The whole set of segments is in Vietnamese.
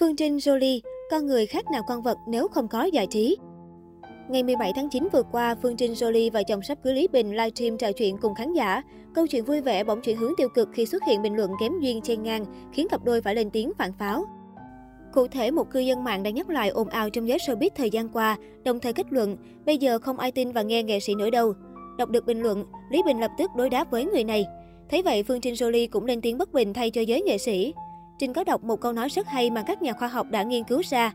Phương Trinh Jolie, con người khác nào con vật nếu không có giải trí. Ngày 17 tháng 9 vừa qua, Phương Trinh Jolie và chồng sắp cưới Lý Bình livestream trò chuyện cùng khán giả. Câu chuyện vui vẻ bỗng chuyển hướng tiêu cực khi xuất hiện bình luận kém duyên chen ngang, khiến cặp đôi phải lên tiếng phản pháo. Cụ thể, một cư dân mạng đã nhắc lại ồn ào trong giới showbiz thời gian qua, đồng thời kết luận, bây giờ không ai tin và nghe nghệ sĩ nữa đâu. Đọc được bình luận, Lý Bình lập tức đối đáp với người này. Thấy vậy, Phương Trinh Jolie cũng lên tiếng bất bình thay cho giới nghệ sĩ. Trình có đọc một câu nói rất hay mà các nhà khoa học đã nghiên cứu ra.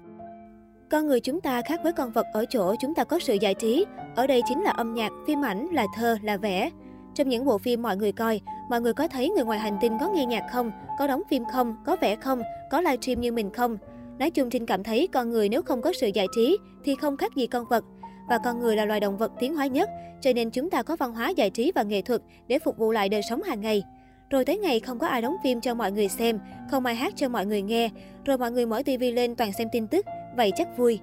Con người chúng ta khác với con vật ở chỗ chúng ta có sự giải trí. Ở đây chính là âm nhạc, phim ảnh, là thơ, là vẽ. Trong những bộ phim mọi người coi, mọi người có thấy người ngoài hành tinh có nghe nhạc không, có đóng phim không, có vẽ không, có livestream như mình không. Nói chung Trinh cảm thấy con người nếu không có sự giải trí thì không khác gì con vật. Và con người là loài động vật tiến hóa nhất, cho nên chúng ta có văn hóa giải trí và nghệ thuật để phục vụ lại đời sống hàng ngày. Rồi tới ngày không có ai đóng phim cho mọi người xem, không ai hát cho mọi người nghe, rồi mọi người mở tivi lên toàn xem tin tức, vậy chắc vui.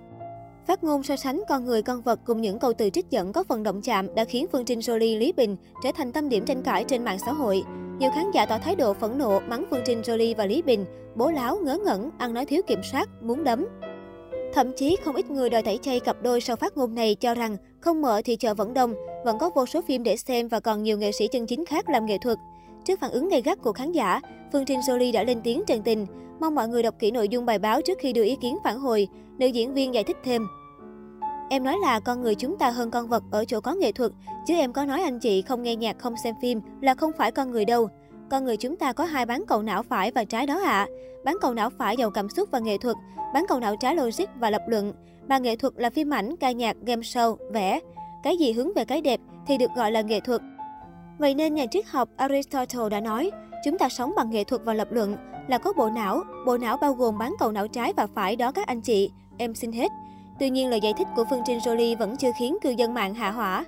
Phát ngôn so sánh con người con vật cùng những câu từ trích dẫn có phần động chạm đã khiến Phương Trinh Jolie Lý Bình trở thành tâm điểm tranh cãi trên mạng xã hội. Nhiều khán giả tỏ thái độ phẫn nộ mắng Phương Trinh Jolie và Lý Bình, bố láo, ngớ ngẩn, ăn nói thiếu kiểm soát, muốn đấm. Thậm chí không ít người đòi tẩy chay cặp đôi sau phát ngôn này cho rằng không mở thì chợ vẫn đông, vẫn có vô số phim để xem và còn nhiều nghệ sĩ chân chính khác làm nghệ thuật. Trước phản ứng gay gắt của khán giả, Phương Trinh Jolie đã lên tiếng trần tình, mong mọi người đọc kỹ nội dung bài báo trước khi đưa ý kiến phản hồi. Nữ diễn viên giải thích thêm. Em nói là con người chúng ta hơn con vật ở chỗ có nghệ thuật, chứ em có nói anh chị không nghe nhạc không xem phim là không phải con người đâu. Con người chúng ta có hai bán cầu não phải và trái đó ạ. À. Bán cầu não phải giàu cảm xúc và nghệ thuật, bán cầu não trái logic và lập luận. Mà nghệ thuật là phim ảnh, ca nhạc, game show, vẽ. Cái gì hướng về cái đẹp thì được gọi là nghệ thuật. Vậy nên nhà triết học Aristotle đã nói, chúng ta sống bằng nghệ thuật và lập luận là có bộ não, bộ não bao gồm bán cầu não trái và phải đó các anh chị, em xin hết. Tuy nhiên lời giải thích của Phương Trinh Jolie vẫn chưa khiến cư dân mạng hạ hỏa.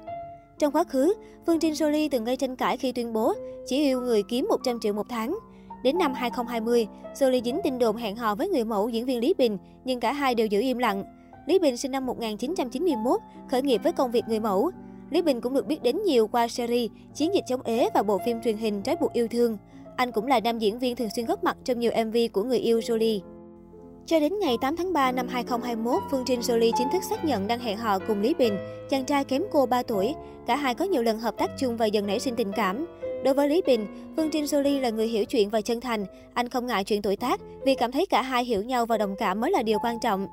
Trong quá khứ, Phương Trinh Jolie từng gây tranh cãi khi tuyên bố chỉ yêu người kiếm 100 triệu một tháng. Đến năm 2020, Jolie dính tin đồn hẹn hò với người mẫu diễn viên Lý Bình, nhưng cả hai đều giữ im lặng. Lý Bình sinh năm 1991, khởi nghiệp với công việc người mẫu. Lý Bình cũng được biết đến nhiều qua series Chiến dịch chống ế và bộ phim truyền hình Trái buộc yêu thương. Anh cũng là nam diễn viên thường xuyên góp mặt trong nhiều MV của người yêu Jolie. Cho đến ngày 8 tháng 3 năm 2021, Phương Trinh Jolie chính thức xác nhận đang hẹn hò cùng Lý Bình, chàng trai kém cô 3 tuổi. Cả hai có nhiều lần hợp tác chung và dần nảy sinh tình cảm. Đối với Lý Bình, Phương Trinh Jolie là người hiểu chuyện và chân thành. Anh không ngại chuyện tuổi tác vì cảm thấy cả hai hiểu nhau và đồng cảm mới là điều quan trọng.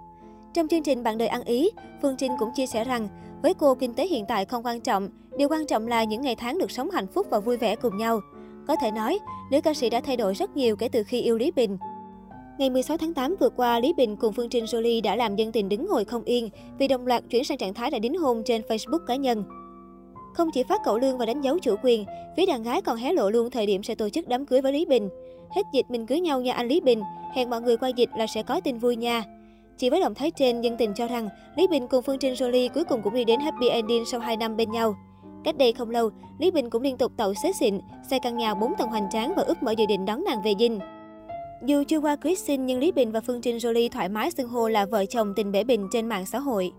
Trong chương trình Bạn đời ăn ý, Phương Trinh cũng chia sẻ rằng, với cô kinh tế hiện tại không quan trọng, điều quan trọng là những ngày tháng được sống hạnh phúc và vui vẻ cùng nhau. Có thể nói, nữ ca sĩ đã thay đổi rất nhiều kể từ khi yêu Lý Bình. Ngày 16 tháng 8 vừa qua, Lý Bình cùng Phương Trinh Jolie đã làm dân tình đứng ngồi không yên vì đồng loạt chuyển sang trạng thái đã đính hôn trên Facebook cá nhân. Không chỉ phát cậu lương và đánh dấu chủ quyền, phía đàn gái còn hé lộ luôn thời điểm sẽ tổ chức đám cưới với Lý Bình. Hết dịch mình cưới nhau nha anh Lý Bình, hẹn mọi người qua dịch là sẽ có tin vui nha. Chỉ với động thái trên, dân tình cho rằng Lý Bình cùng Phương Trinh Jolie cuối cùng cũng đi đến happy ending sau 2 năm bên nhau. Cách đây không lâu, Lý Bình cũng liên tục tậu xế xịn, xây căn nhà 4 tầng hoành tráng và ước mở dự định đón nàng về dinh. Dù chưa qua cưới xin nhưng Lý Bình và Phương Trinh Jolie thoải mái xưng hô là vợ chồng tình bể bình trên mạng xã hội.